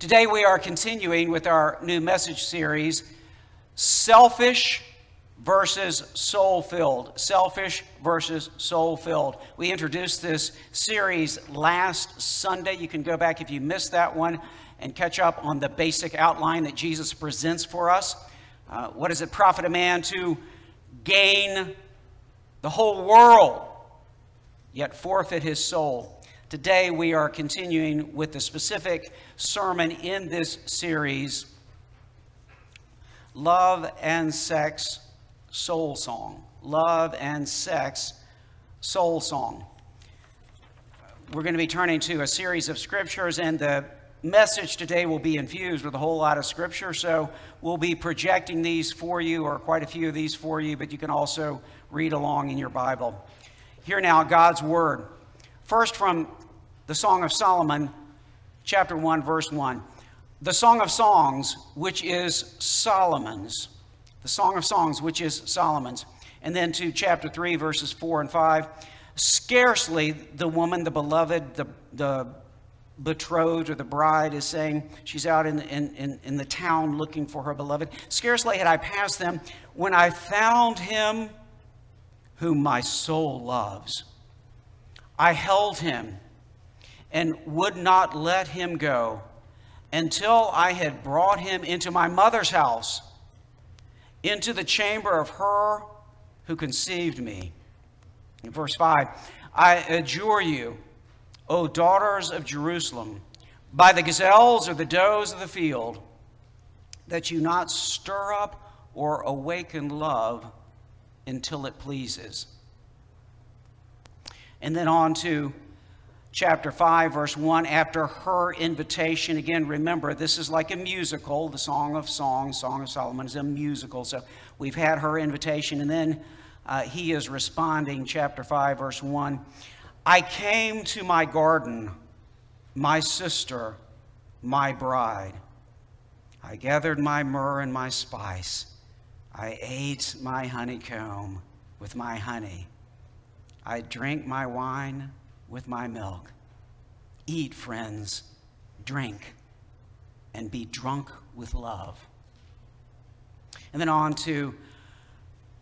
Today we are continuing with our new message series Selfish versus Soul Filled. Selfish versus Soul Filled. We introduced this series last Sunday. You can go back if you missed that one and catch up on the basic outline that Jesus presents for us. Uh, what does it profit a man to gain the whole world, yet forfeit his soul? Today we are continuing with the specific sermon in this series Love and Sex Soul Song. Love and Sex Soul Song. We're going to be turning to a series of scriptures, and the message today will be infused with a whole lot of scripture. So we'll be projecting these for you, or quite a few of these for you, but you can also read along in your Bible. Hear now God's Word. First, from the Song of Solomon, chapter 1, verse 1. The Song of Songs, which is Solomon's. The Song of Songs, which is Solomon's. And then to chapter 3, verses 4 and 5. Scarcely the woman, the beloved, the, the betrothed or the bride is saying she's out in, in, in, in the town looking for her beloved. Scarcely had I passed them when I found him whom my soul loves. I held him and would not let him go until I had brought him into my mother's house, into the chamber of her who conceived me. In verse 5, I adjure you, O daughters of Jerusalem, by the gazelles or the does of the field, that you not stir up or awaken love until it pleases. And then on to chapter 5, verse 1, after her invitation. Again, remember, this is like a musical. The Song of Songs, Song of Solomon is a musical. So we've had her invitation, and then uh, he is responding, chapter 5, verse 1. I came to my garden, my sister, my bride. I gathered my myrrh and my spice. I ate my honeycomb with my honey. I drank my wine with my milk. Eat, friends, drink, and be drunk with love. And then on to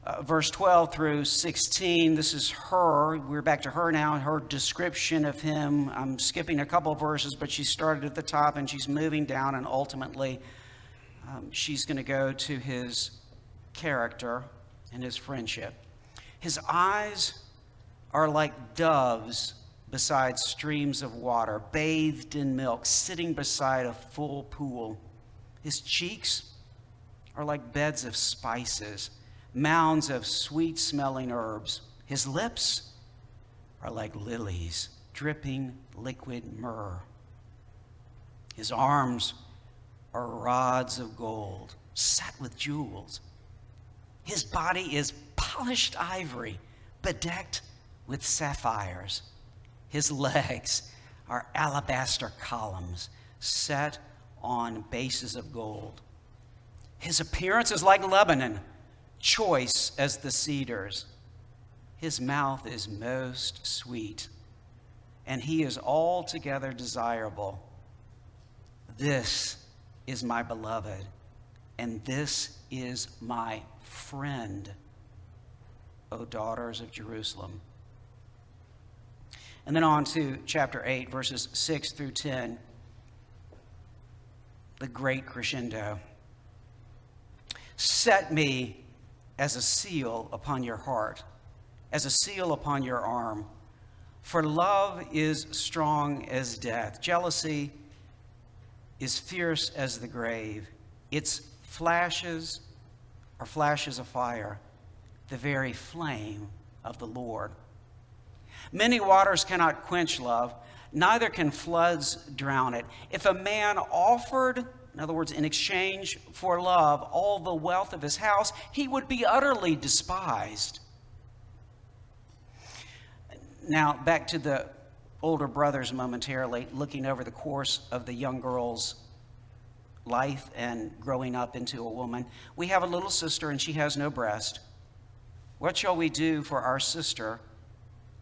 uh, verse 12 through 16. This is her. We're back to her now, her description of him. I'm skipping a couple verses, but she started at the top and she's moving down, and ultimately, um, she's going to go to his character and his friendship. His eyes are like doves beside streams of water, bathed in milk, sitting beside a full pool. His cheeks are like beds of spices, mounds of sweet smelling herbs. His lips are like lilies, dripping liquid myrrh. His arms are rods of gold, set with jewels. His body is polished ivory, bedecked with sapphires. His legs are alabaster columns set on bases of gold. His appearance is like Lebanon, choice as the cedars. His mouth is most sweet, and he is altogether desirable. This is my beloved, and this is my friend, O daughters of Jerusalem. And then on to chapter 8, verses 6 through 10. The great crescendo. Set me as a seal upon your heart, as a seal upon your arm. For love is strong as death. Jealousy is fierce as the grave. Its flashes are flashes of fire, the very flame of the Lord. Many waters cannot quench love, neither can floods drown it. If a man offered, in other words, in exchange for love, all the wealth of his house, he would be utterly despised. Now, back to the older brothers momentarily, looking over the course of the young girl's life and growing up into a woman. We have a little sister and she has no breast. What shall we do for our sister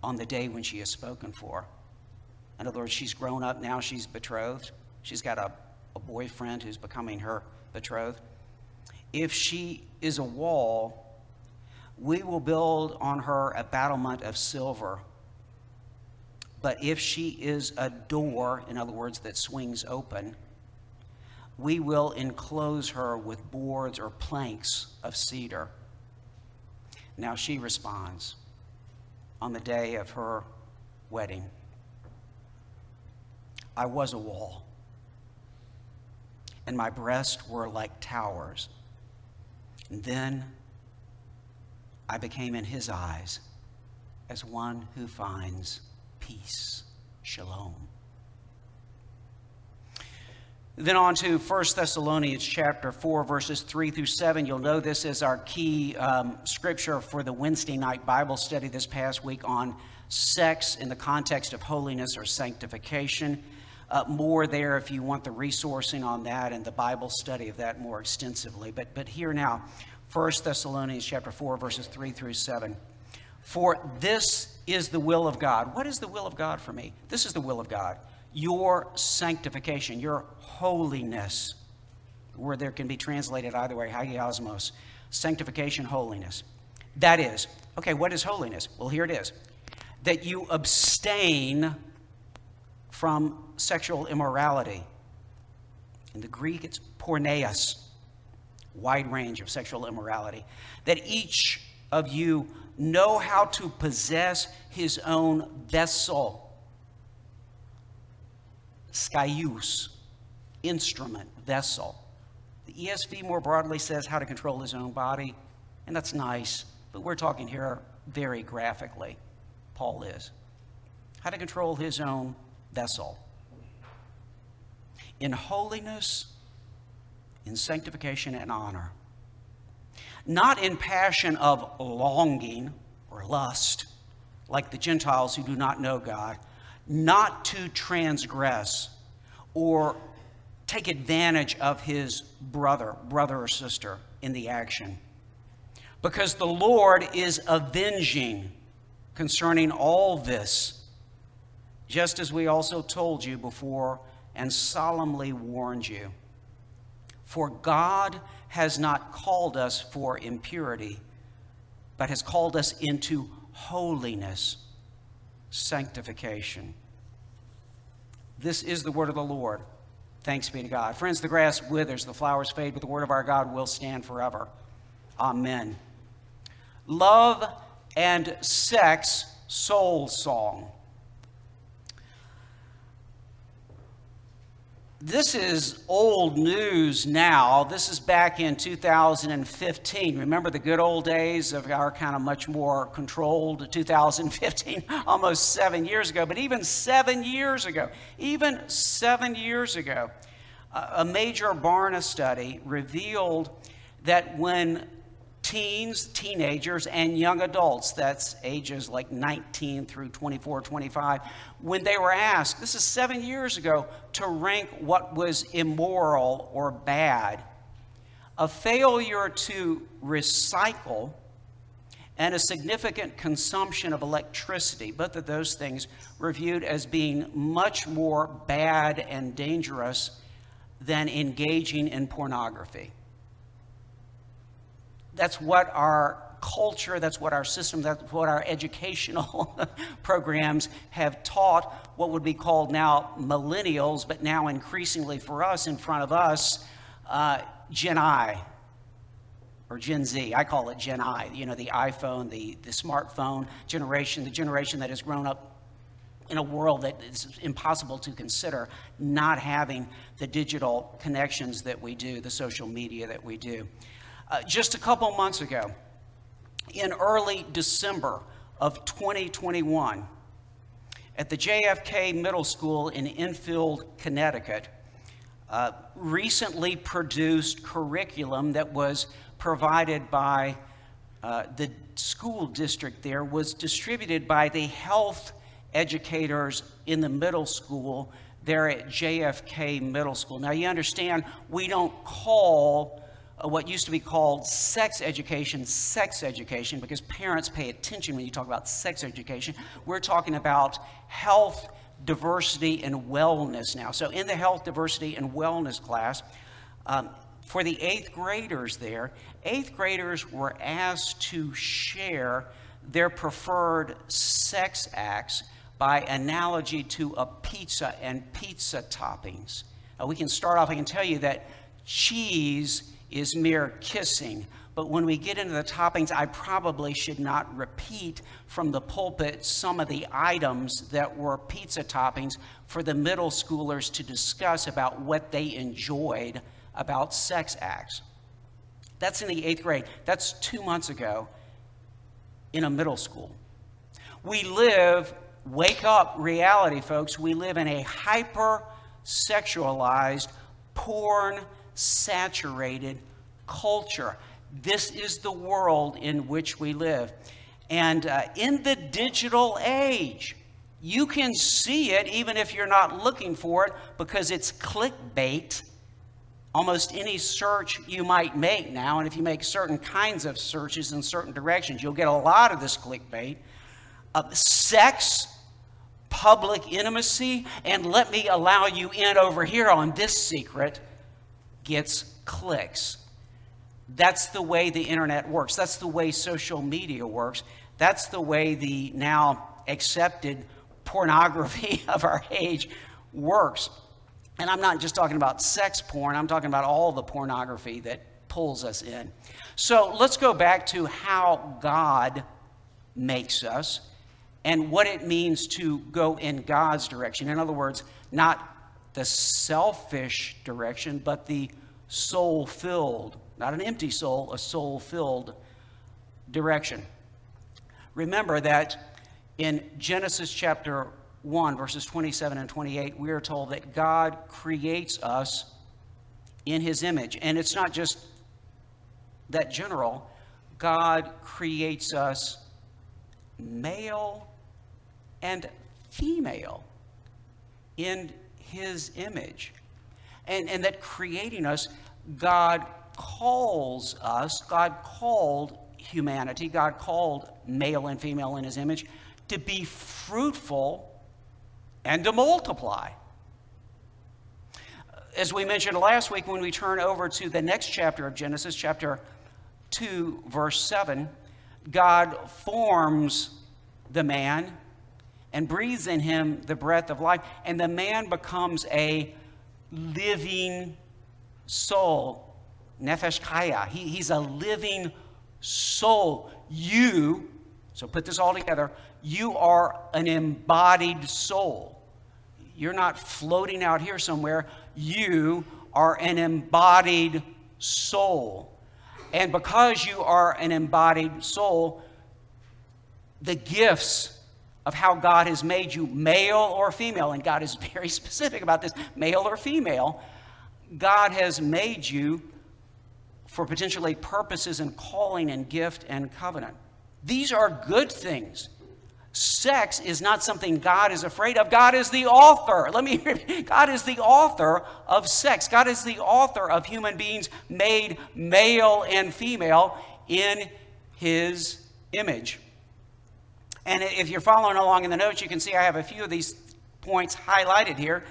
on the day when she is spoken for. In other words, she's grown up now, she's betrothed, she's got a a boyfriend who's becoming her betrothed. If she is a wall, we will build on her a battlement of silver. But if she is a door, in other words, that swings open, we will enclose her with boards or planks of cedar. Now she responds on the day of her wedding I was a wall, and my breasts were like towers. And then I became in his eyes as one who finds peace. Shalom. Then on to 1 Thessalonians chapter 4, verses 3 through 7. You'll know this is our key um, scripture for the Wednesday night Bible study this past week on sex in the context of holiness or sanctification. Uh, more there if you want the resourcing on that and the Bible study of that more extensively. But, but here now, 1 Thessalonians chapter 4, verses 3 through 7. For this is the will of God. What is the will of God for me? This is the will of God your sanctification, your holiness, where there can be translated either way, hagiasmos, sanctification, holiness. That is, okay, what is holiness? Well, here it is that you abstain from sexual immorality. In the Greek, it's porneas, wide range of sexual immorality. That each of you know how to possess his own vessel skeuos, instrument, vessel. The ESV more broadly says how to control his own body, and that's nice, but we're talking here very graphically. Paul is. How to control his own vessel. In holiness, in sanctification, and honor. Not in passion of longing or lust, like the Gentiles who do not know God, not to transgress or take advantage of his brother, brother or sister in the action. Because the Lord is avenging concerning all this, just as we also told you before and solemnly warned you. For God has not called us for impurity, but has called us into holiness sanctification. This is the word of the Lord. Thanks be to God. Friends, the grass withers, the flowers fade, but the word of our God will stand forever. Amen. Love and Sex Soul Song. This is old news now. This is back in 2015. Remember the good old days of our kind of much more controlled 2015, almost seven years ago. But even seven years ago, even seven years ago, a major Barna study revealed that when teens, teenagers, and young adults, that's ages like 19 through 24, 25, when they were asked, this is seven years ago, to rank what was immoral or bad, a failure to recycle and a significant consumption of electricity, both of those things were viewed as being much more bad and dangerous than engaging in pornography that's what our culture, that's what our system, that's what our educational programs have taught what would be called now millennials, but now increasingly for us, in front of us, uh, Gen I or Gen Z. I call it Gen I, you know, the iPhone, the, the smartphone generation, the generation that has grown up in a world that is impossible to consider not having the digital connections that we do, the social media that we do. Uh, just a couple months ago, in early December of 2021, at the JFK Middle School in Enfield, Connecticut, uh, recently produced curriculum that was provided by uh, the school district there was distributed by the health educators in the middle school there at JFK Middle School. Now, you understand, we don't call what used to be called sex education, sex education, because parents pay attention when you talk about sex education. We're talking about health diversity, and wellness now. So, in the health, diversity, and wellness class, um, for the eighth graders there, eighth graders were asked to share their preferred sex acts by analogy to a pizza and pizza toppings. Uh, we can start off, I can tell you that cheese is mere kissing. But when we get into the toppings, I probably should not repeat from the pulpit some of the items that were pizza toppings for the middle schoolers to discuss about what they enjoyed about sex acts. That's in the eighth grade. That's two months ago in a middle school. We live, wake up reality, folks. We live in a hyper sexualized, porn saturated culture. This is the world in which we live. And uh, in the digital age, you can see it even if you're not looking for it because it's clickbait. Almost any search you might make now, and if you make certain kinds of searches in certain directions, you'll get a lot of this clickbait. Uh, sex, public intimacy, and let me allow you in over here on this secret gets clicks. That's the way the internet works. That's the way social media works. That's the way the now accepted pornography of our age works. And I'm not just talking about sex porn, I'm talking about all the pornography that pulls us in. So let's go back to how God makes us and what it means to go in God's direction. In other words, not the selfish direction, but the soul filled, not an empty soul, a soul filled direction. Remember that in Genesis chapter 1, verses 27 and 28, we are told that God creates us in his image. And it's not just that general, God creates us male and female in his image and, and that creating us, God calls us, God called humanity, God called male and female in his image to be fruitful and to multiply. As we mentioned last week, when we turn over to the next chapter of Genesis, chapter 2, verse 7, God forms the man and breathes in him the breath of life, and the man becomes a living soul. Nefesh Chaya. He, he's a living soul. You, so put this all together, you are an embodied soul. You're not floating out here somewhere. You are an embodied soul. And because you are an embodied soul, the gifts of how God has made you, male or female, and God is very specific about this male or female. God has made you for potentially purposes and calling and gift and covenant. These are good things. Sex is not something God is afraid of. God is the author. Let me God is the author of sex. God is the author of human beings made male and female in his image. And if you're following along in the notes, you can see I have a few of these points highlighted here.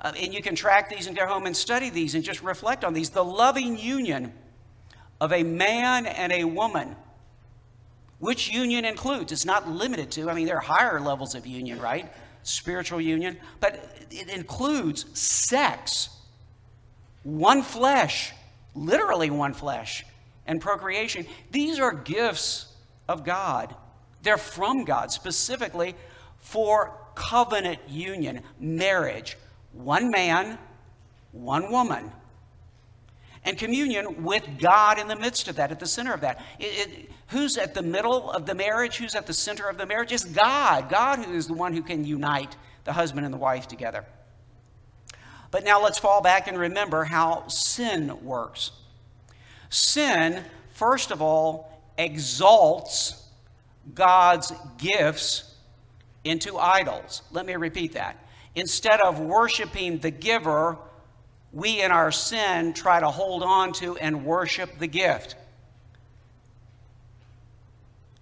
Uh, and you can track these and go home and study these and just reflect on these. The loving union of a man and a woman, which union includes, it's not limited to, I mean, there are higher levels of union, right? Spiritual union, but it includes sex, one flesh, literally one flesh, and procreation. These are gifts of God. They're from God, specifically for covenant union, marriage. One man, one woman. And communion with God in the midst of that, at the center of that. It, it, who's at the middle of the marriage? Who's at the center of the marriage? It's God. God who is the one who can unite the husband and the wife together. But now let's fall back and remember how sin works. Sin, first of all, exalts God's gifts into idols. Let me repeat that. Instead of worshiping the giver, we in our sin try to hold on to and worship the gift.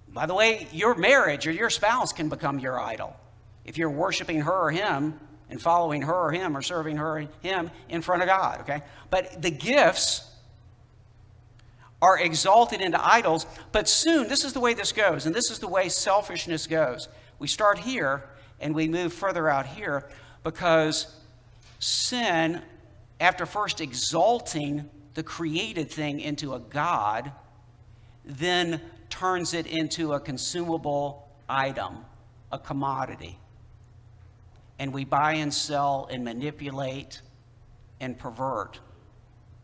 By the way, your marriage or your spouse can become your idol. if you're worshiping her or him and following her or him or serving her or him in front of God, okay? But the gifts are exalted into idols, but soon, this is the way this goes, and this is the way selfishness goes. We start here and we move further out here because sin, after first exalting the created thing into a God, then turns it into a consumable item, a commodity. And we buy and sell and manipulate and pervert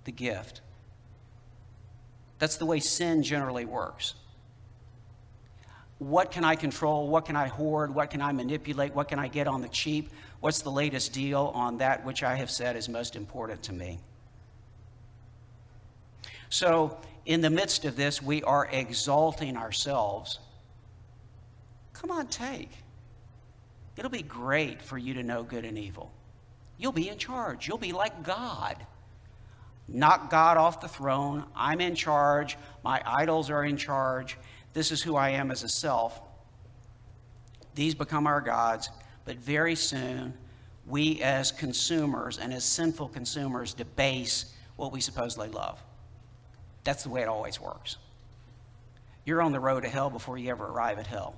the gift. That's the way sin generally works. What can I control? What can I hoard? What can I manipulate? What can I get on the cheap? What's the latest deal on that which I have said is most important to me? So, in the midst of this, we are exalting ourselves. Come on, take. It'll be great for you to know good and evil. You'll be in charge, you'll be like God knock God off the throne. I'm in charge. My idols are in charge. This is who I am as a self. These become our gods, but very soon, we as consumers and as sinful consumers debase what we supposedly love. That's the way it always works. You're on the road to hell before you ever arrive at hell.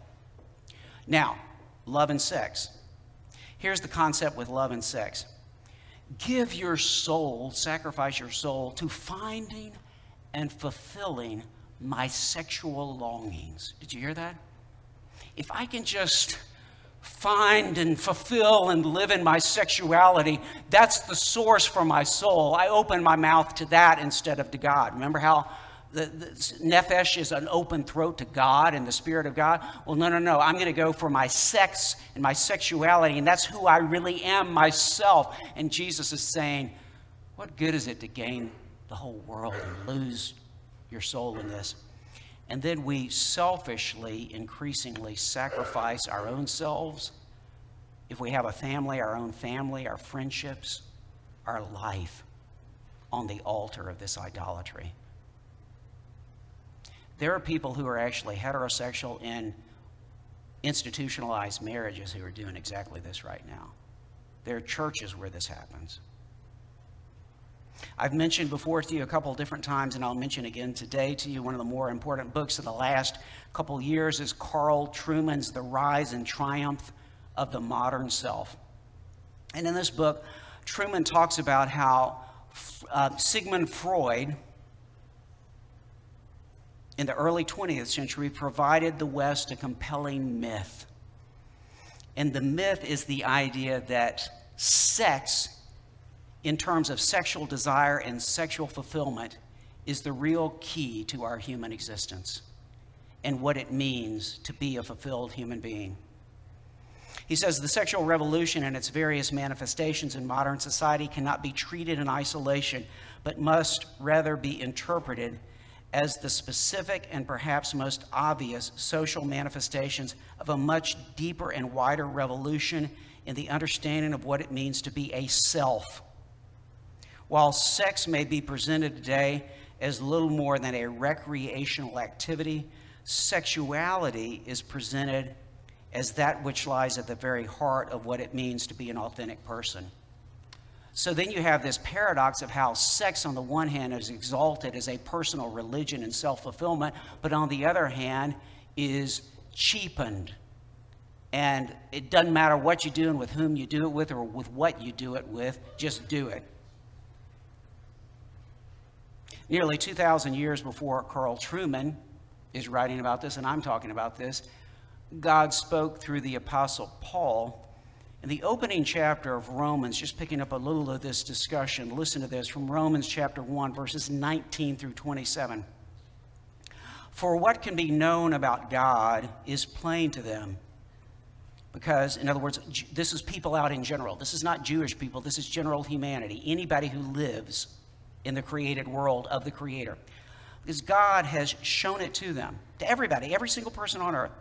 Now, love and sex. Here's the concept with love and sex Give your soul, sacrifice your soul to finding and fulfilling my sexual longings. Did you hear that? If I can just find and fulfill and live in my sexuality, that's the source for my soul. I open my mouth to that instead of to God. Remember how the, the nephesh is an open throat to God and the Spirit of God. Well, no, no, no. I'm going to go for my sex and my sexuality, and that's who I really am myself. And Jesus is saying, What good is it to gain the whole world and lose your soul in this? And then we selfishly, increasingly sacrifice our own selves. If we have a family, our own family, our friendships, our life on the altar of this idolatry. There are people who are actually heterosexual in institutionalized marriages who are doing exactly this right now. There are churches where this happens. I've mentioned before to you a couple different times, and I'll mention again today to you one of the more important books of the last couple years is Carl Trueman's The Rise and Triumph of the Modern Self. And in this book, Trueman talks about how uh, Sigmund Freud, in the early 20th century provided the West a compelling myth. And the myth is the idea that sex, in terms of sexual desire and sexual fulfillment, is the real key to our human existence and what it means to be a fulfilled human being. He says the sexual revolution and its various manifestations in modern society cannot be treated in isolation, but must rather be interpreted as the specific and perhaps most obvious social manifestations of a much deeper and wider revolution in the understanding of what it means to be a self. While sex may be presented today as little more than a recreational activity, sexuality is presented as that which lies at the very heart of what it means to be an authentic person. So then you have this paradox of how sex, on the one hand, is exalted as a personal religion and self fulfillment, but on the other hand, is cheapened. And it doesn't matter what you do and with whom you do it with or with what you do it with, just do it. Nearly 2,000 years before Carl Trueman is writing about this, and I'm talking about this, God spoke through the Apostle Paul in the opening chapter of Romans, just picking up a little of this discussion, listen to this from Romans chapter 1, verses 19 through 27. For what can be known about God is plain to them. Because, in other words, this is people out in general. This is not Jewish people, this is general humanity. Anybody who lives in the created world of the Creator. Because God has shown it to them, to everybody, every single person on earth.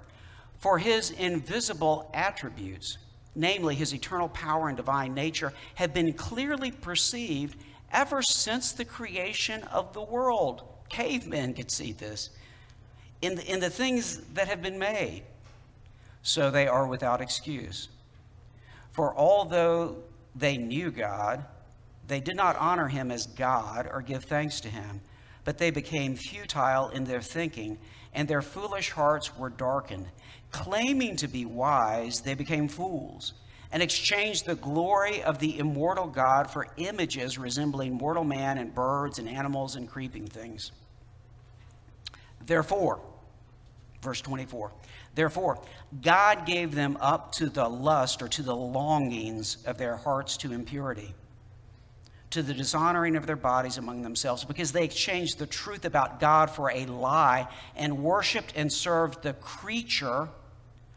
For his invisible attributes, namely his eternal power and divine nature, have been clearly perceived ever since the creation of the world. Cavemen could see this in the, in the things that have been made. So they are without excuse. For although they knew God, they did not honor him as God or give thanks to him, but they became futile in their thinking, and their foolish hearts were darkened. Claiming to be wise, they became fools and exchanged the glory of the immortal God for images resembling mortal man and birds and animals and creeping things. Therefore, verse 24, therefore, God gave them up to the lust or to the longings of their hearts to impurity, to the dishonoring of their bodies among themselves, because they exchanged the truth about God for a lie and worshiped and served the creature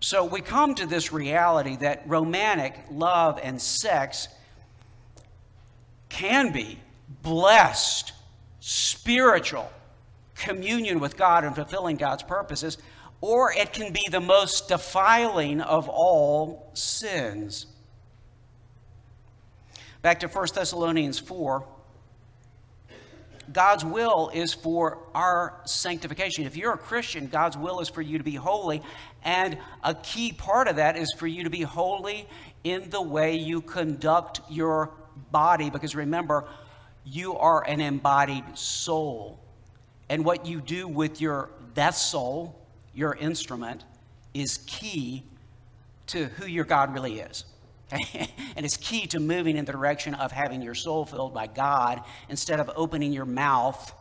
So we come to this reality that romantic love and sex can be blessed, spiritual communion with God and fulfilling God's purposes, or it can be the most defiling of all sins. Back to 1 Thessalonians 4. God's will is for our sanctification. If you're a Christian, God's will is for you to be holy. And a key part of that is for you to be holy in the way you conduct your body. Because remember, you are an embodied soul. And what you do with your vessel, your instrument, is key to who your God really is. and it's key to moving in the direction of having your soul filled by God instead of opening your mouth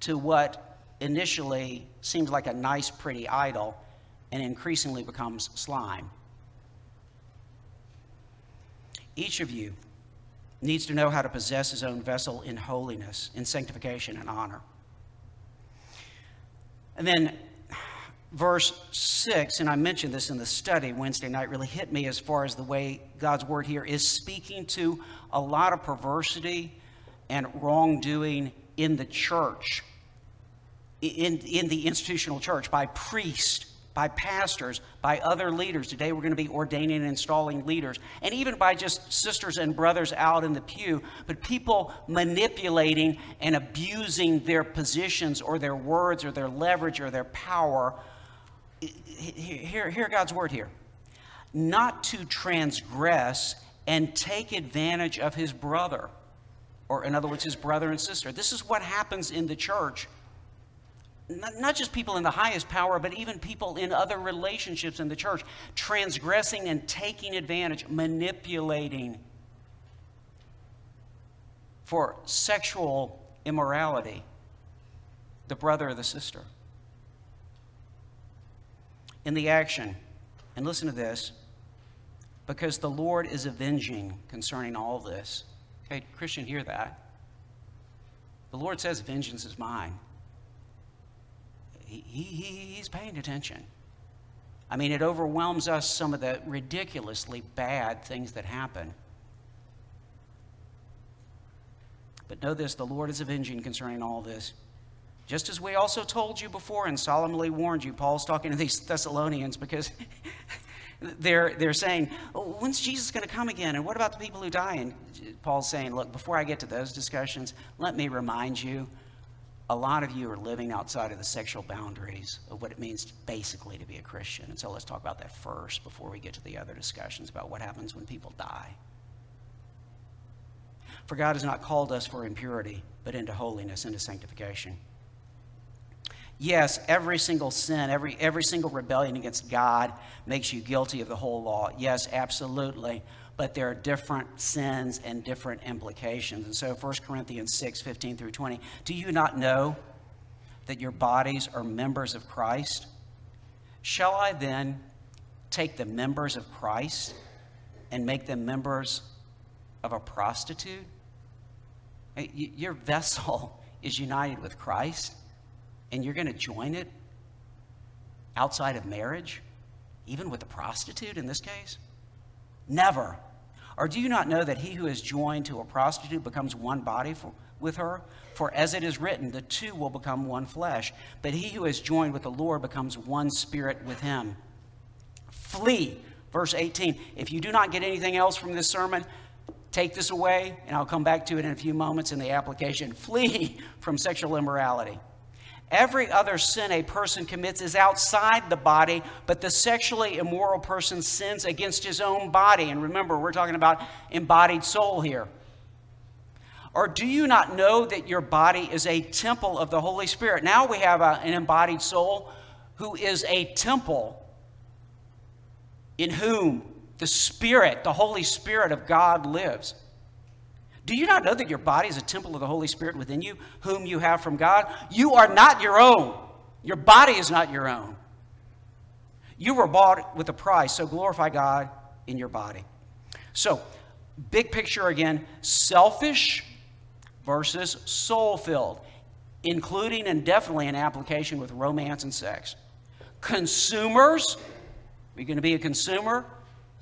to what initially seems like a nice, pretty idol and increasingly becomes slime. Each of you needs to know how to possess his own vessel in holiness, in sanctification, and honor. And then verse 6, and I mentioned this in the study Wednesday night, really hit me as far as the way God's word here is speaking to a lot of perversity and wrongdoing in the church, in, in the institutional church, by priests by pastors, by other leaders. Today we're going to be ordaining and installing leaders, and even by just sisters and brothers out in the pew, but people manipulating and abusing their positions or their words or their leverage or their power. Hear, hear God's word here. Not to transgress and take advantage of his brother, or in other words, his brother and sister. This is what happens in the church not, not just people in the highest power, but even people in other relationships in the church, transgressing and taking advantage, manipulating for sexual immorality, the brother or the sister. In the action, and listen to this, because the Lord is avenging concerning all this. Okay, Christian, hear that. The Lord says, Vengeance is mine he, he, he's paying attention. I mean, it overwhelms us some of the ridiculously bad things that happen. But know this the Lord is avenging concerning all this. Just as we also told you before and solemnly warned you, Paul's talking to these Thessalonians because they're, they're saying, oh, when's Jesus going to come again? And what about the people who die? And Paul's saying, look, before I get to those discussions, let me remind you a lot of you are living outside of the sexual boundaries of what it means basically to be a Christian. And so let's talk about that first before we get to the other discussions about what happens when people die. For God has not called us for impurity, but into holiness, into sanctification. Yes, every single sin, every, every single rebellion against God makes you guilty of the whole law. Yes, absolutely but there are different sins and different implications. And so 1 Corinthians 6 15 through 20. Do you not know that your bodies are members of Christ? Shall I then take the members of Christ and make them members of a prostitute? Your vessel is united with Christ, and you're going to join it outside of marriage, even with a prostitute in this case? Never. Or do you not know that he who is joined to a prostitute becomes one body for, with her? For as it is written, the two will become one flesh. But he who is joined with the Lord becomes one spirit with him. Flee. Verse 18. If you do not get anything else from this sermon, take this away, and I'll come back to it in a few moments in the application. Flee from sexual immorality. Every other sin a person commits is outside the body, but the sexually immoral person sins against his own body. And remember, we're talking about embodied soul here. Or do you not know that your body is a temple of the Holy Spirit? Now we have a, an embodied soul who is a temple in whom the Spirit, the Holy Spirit of God lives. Do you not know that your body is a temple of the Holy Spirit within you, whom you have from God? You are not your own. Your body is not your own. You were bought with a price, so glorify God in your body. So, big picture again selfish versus soul filled, including and definitely an application with romance and sex. Consumers, are you going to be a consumer?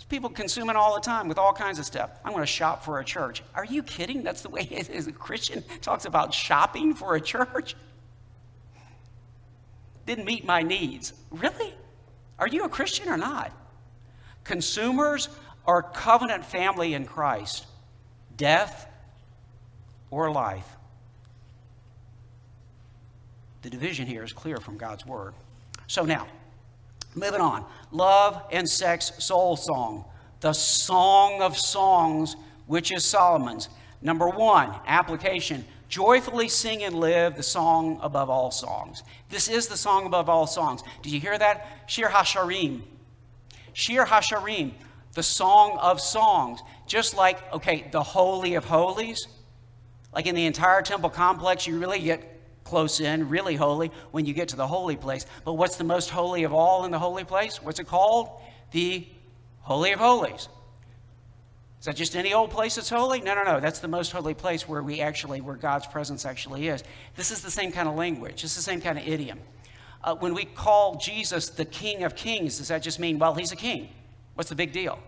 People consuming all the time with all kinds of stuff. I'm going to shop for a church. Are you kidding? That's the way it is. A Christian talks about shopping for a church. Didn't meet my needs. Really? Are you a Christian or not? Consumers are covenant family in Christ. Death or life. The division here is clear from God's word. So now, Moving on. Love and sex soul song. The song of songs, which is Solomon's. Number one, application. Joyfully sing and live the song above all songs. This is the song above all songs. Did you hear that? Shir Hasharim. Shir Hasharim, the song of songs. Just like, okay, the Holy of Holies. Like in the entire temple complex, you really get close in, really holy, when you get to the holy place. But what's the most holy of all in the holy place? What's it called? The Holy of Holies. Is that just any old place that's holy? No, no, no. That's the most holy place where we actually, where God's presence actually is. This is the same kind of language. It's the same kind of idiom. Uh, when we call Jesus the King of Kings, does that just mean, well, he's a king? What's the big deal?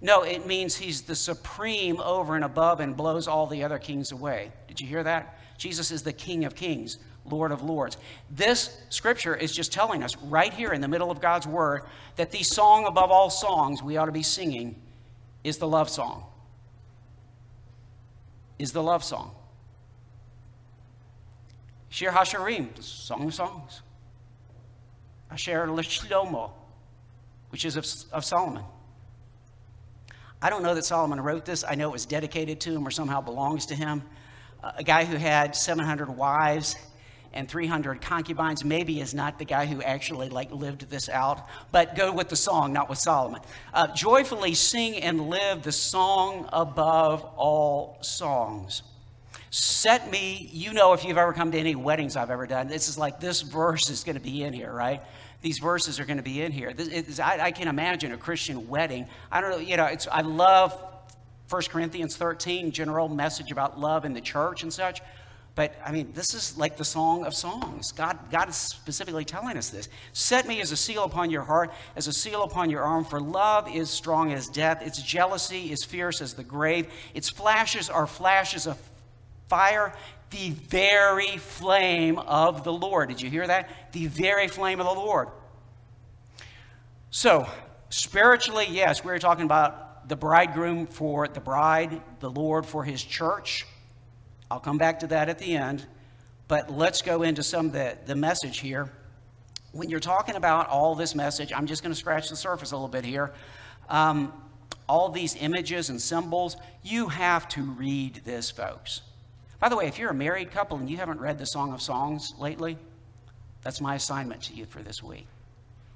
No, it means he's the supreme over and above and blows all the other kings away. Did you hear that? Jesus is the King of Kings, Lord of Lords. This scripture is just telling us right here in the middle of God's Word that the song above all songs we ought to be singing is the love song. Is the love song. Shir Hasharim, the Song of Songs. Asher Shlomo, which is of, of Solomon. I don't know that Solomon wrote this. I know it was dedicated to him or somehow belongs to him a guy who had 700 wives and 300 concubines maybe is not the guy who actually like lived this out. But go with the song not with solomon. Uh, joyfully sing and live the song above all songs. Set me you know if you've ever come to any weddings i've ever done this is like this verse is going to be in here right? These verses are going to be in here. This, I, I can imagine a christian wedding. I don't know you know it's i love 1 Corinthians 13, general message about love in the church and such. But I mean, this is like the song of songs. God, God is specifically telling us this. Set me as a seal upon your heart, as a seal upon your arm, for love is strong as death. Its jealousy is fierce as the grave. Its flashes are flashes of fire, the very flame of the Lord. Did you hear that? The very flame of the Lord. So, spiritually, yes, we we're talking about the bridegroom for the bride, the Lord for his church. I'll come back to that at the end. But let's go into some of the, the message here. When you're talking about all this message, I'm just going to scratch the surface a little bit here. Um, all these images and symbols, you have to read this, folks. By the way, if you're a married couple and you haven't read the Song of Songs lately, that's my assignment to you for this week.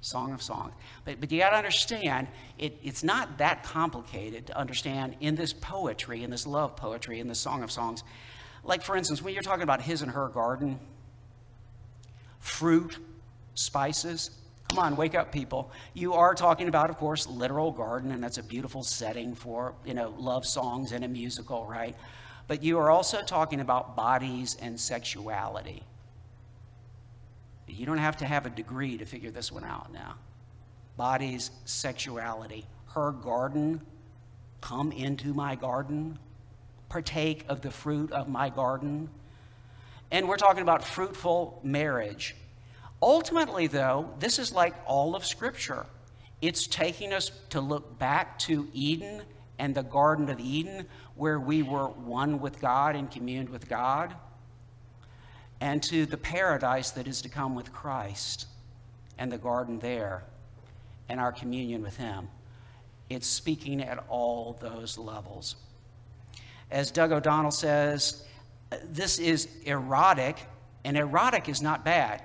Song of Songs. But, but you got to understand, it, it's not that complicated to understand in this poetry, in this love poetry, in the Song of Songs. Like, for instance, when you're talking about his and her garden, fruit, spices, come on, wake up, people. You are talking about, of course, literal garden, and that's a beautiful setting for, you know, love songs and a musical, right? But you are also talking about bodies and sexuality. You don't have to have a degree to figure this one out now. Bodies, sexuality. Her garden, Come into my garden, partake of the fruit of my garden. And we're talking about fruitful marriage. Ultimately, though, this is like all of Scripture. It's taking us to look back to Eden and the Garden of Eden, where we were one with God and communed with God, and to the paradise that is to come with Christ and the garden there and our communion with Him. It's speaking at all those levels. As Doug O'Donnell says, this is erotic, and erotic is not bad.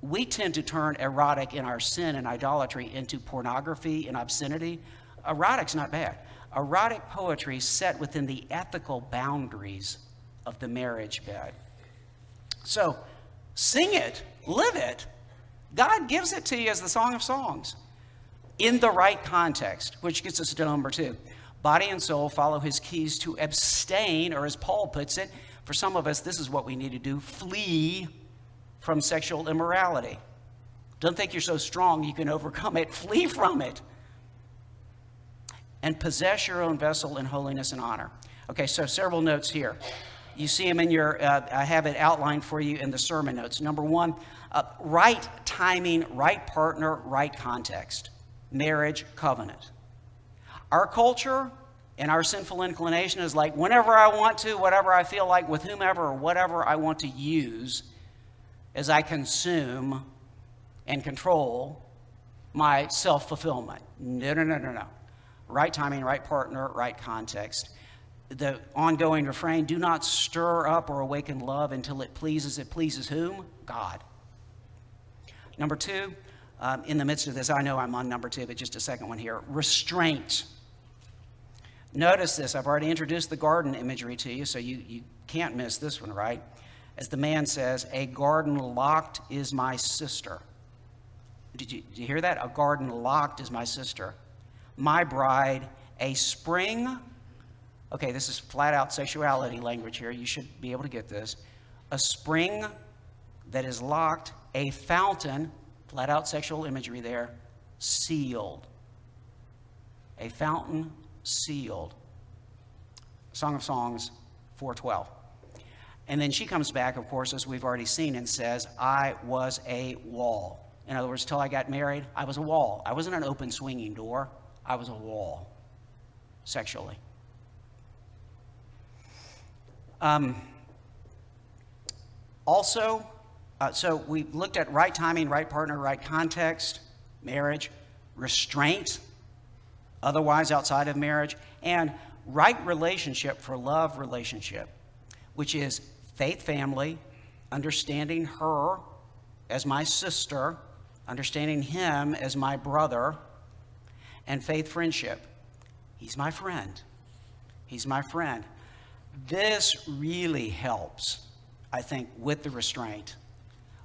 We tend to turn erotic in our sin and idolatry into pornography and obscenity. Erotic's not bad. Erotic poetry set within the ethical boundaries of the marriage bed. So, sing it, live it. God gives it to you as the Song of Songs in the right context, which gets us to number two. Body and soul follow his keys to abstain, or as Paul puts it, for some of us, this is what we need to do flee from sexual immorality. Don't think you're so strong you can overcome it, flee from it. And possess your own vessel in holiness and honor. Okay, so several notes here. You see them in your, uh, I have it outlined for you in the sermon notes. Number one, uh, right timing, right partner, right context. Marriage covenant. Our culture and our sinful inclination is like whenever I want to, whatever I feel like, with whomever or whatever I want to use as I consume and control my self fulfillment. No, no, no, no, no. Right timing, right partner, right context the ongoing refrain do not stir up or awaken love until it pleases. It pleases whom? God. Number two, um, in the midst of this, I know I'm on number two, but just a second one here restraint. Notice this. I've already introduced the garden imagery to you, so you, you can't miss this one, right? As the man says, A garden locked is my sister. Did you, did you hear that? A garden locked is my sister. My bride, a spring Okay, this is flat out sexuality language here. You should be able to get this. A spring that is locked, a fountain, flat out sexual imagery there, sealed. A fountain sealed. Song of Songs 412. And then she comes back, of course, as we've already seen, and says, I was a wall. In other words, till I got married, I was a wall. I wasn't an open swinging door, I was a wall sexually. Um, also, uh, so we looked at right timing, right partner, right context, marriage, restraint, otherwise outside of marriage, and right relationship for love relationship, which is faith family, understanding her as my sister, understanding him as my brother, and faith friendship. He's my friend. He's my friend. This really helps, I think, with the restraint.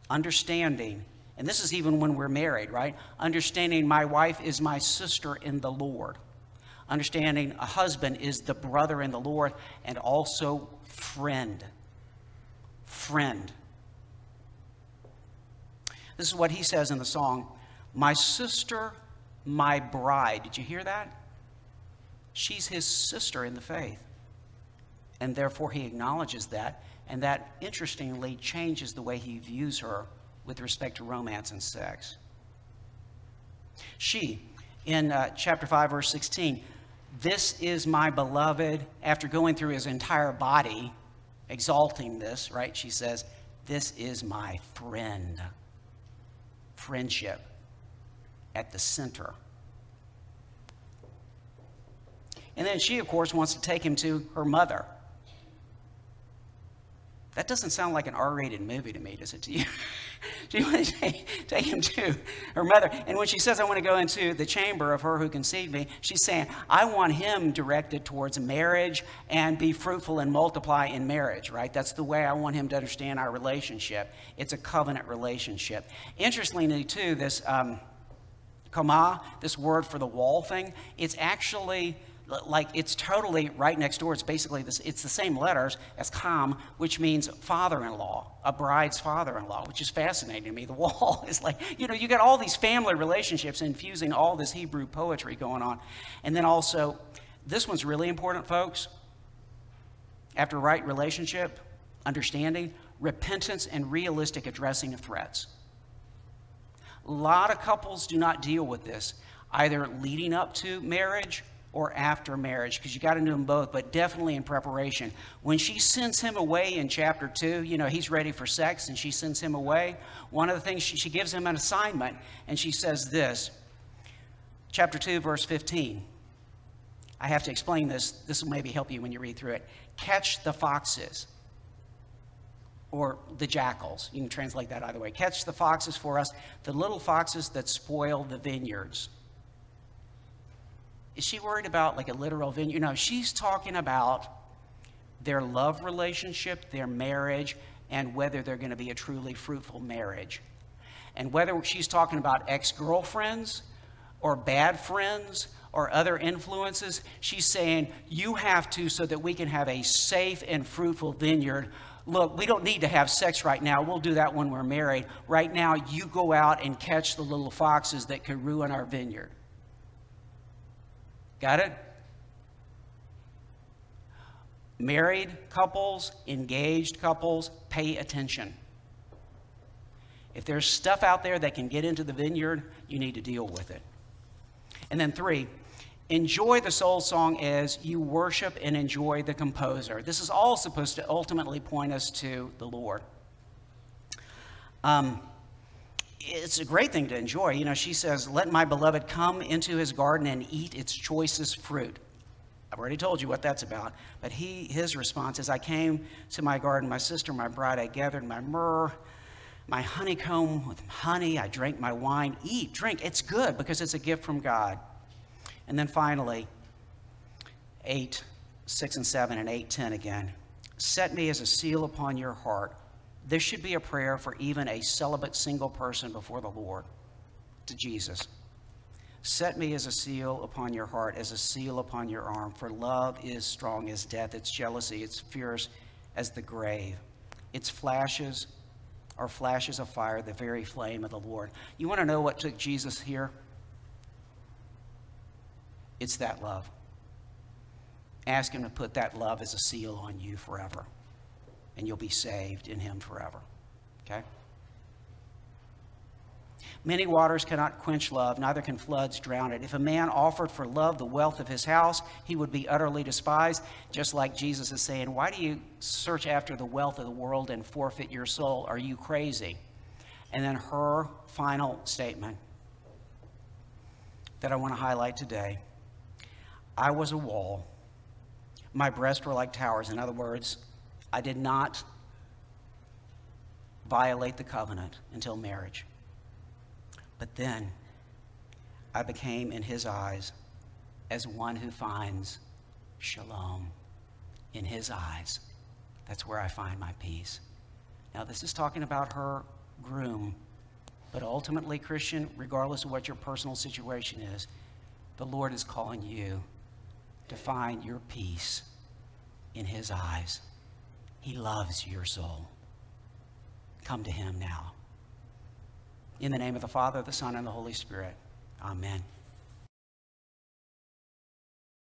Understanding, and this is even when we're married, right? Understanding my wife is my sister in the Lord. Understanding a husband is the brother in the Lord and also friend. Friend. This is what he says in the song My sister, my bride. Did you hear that? She's his sister in the faith and therefore he acknowledges that. And that, interestingly, changes the way he views her with respect to romance and sex. She, in uh, chapter 5, verse 16, this is my beloved, after going through his entire body, exalting this, right? She says, This is my friend. Friendship at the center. And then she, of course, wants to take him to her mother. That doesn't sound like an R rated movie to me, does it to you? she wanted to take, take, him to her mother. And when she says, I want to go into the chamber of her who conceived me, she's saying, I want him directed towards marriage and be fruitful and multiply in marriage, right? That's the way I want him to understand our relationship. It's a covenant relationship. Interestingly, too, this um, kama, this word for the wall thing, it's actually like it's totally right next door. It's basically this, it's the same letters as Kam, which means father-in-law, a bride's father-in-law, which is fascinating to me. The wall is like, you know, you got all these family relationships infusing all this Hebrew poetry going on. And then also this one's really important, folks. After right relationship, understanding, repentance, and realistic addressing of threats. A lot of couples do not deal with this, either leading up to marriage or after marriage, because you got to do them both, but definitely in preparation. When she sends him away in chapter two, you know, he's ready for sex and she sends him away. One of the things she, she gives him an assignment and she says this, chapter 2, verse 15. I have to explain this. This will maybe help you when you read through it. Catch the foxes or the jackals. You can translate that either way. Catch the foxes for us, the little foxes that spoil the vineyards. Is she worried about like a literal vineyard? No, she's talking about their love relationship, their marriage, and whether they're going to be a truly fruitful marriage. And whether she's talking about ex girlfriends or bad friends or other influences, she's saying you have to so that we can have a safe and fruitful vineyard. Look, we don't need to have sex right now. We'll do that when we're married. Right now, you go out and catch the little foxes that could ruin our vineyard. Got it? Married couples, engaged couples, pay attention. If there's stuff out there that can get into the vineyard, you need to deal with it. And then, three, enjoy the soul song as you worship and enjoy the composer. This is all supposed to ultimately point us to the Lord. Um, it's a great thing to enjoy. You know, she says, Let my beloved come into his garden and eat its choicest fruit. I've already told you what that's about. But he, his response is, I came to my garden, my sister, my bride, I gathered my myrrh, my honeycomb with honey, I drank my wine. Eat, drink. It's good because it's a gift from God. And then finally, 8, 6, and 7, and 8, 10 again. Set me as a seal upon your heart this should be a prayer for even a celibate single person before the Lord, to Jesus. Set me as a seal upon your heart, as a seal upon your arm, for love is strong as death. It's jealousy, it's fierce as the grave. Its flashes are flashes of fire, the very flame of the Lord. You want to know what took Jesus here? It's that love. Ask Him to put that love as a seal on you forever and you'll be saved in him forever. Okay? Many waters cannot quench love, neither can floods drown it. If a man offered for love the wealth of his house, he would be utterly despised, just like Jesus is saying, Why do you search after the wealth of the world and forfeit your soul? Are you crazy? And then her final statement that I want to highlight today I was a wall. My breasts were like towers. In other words, I did not violate the covenant until marriage. But then I became, in his eyes, as one who finds shalom in his eyes. That's where I find my peace. Now, this is talking about her groom, but ultimately, Christian, regardless of what your personal situation is, the Lord is calling you to find your peace in his eyes. He loves your soul. Come to him now. In the name of the Father, the Son, and the Holy Spirit. Amen.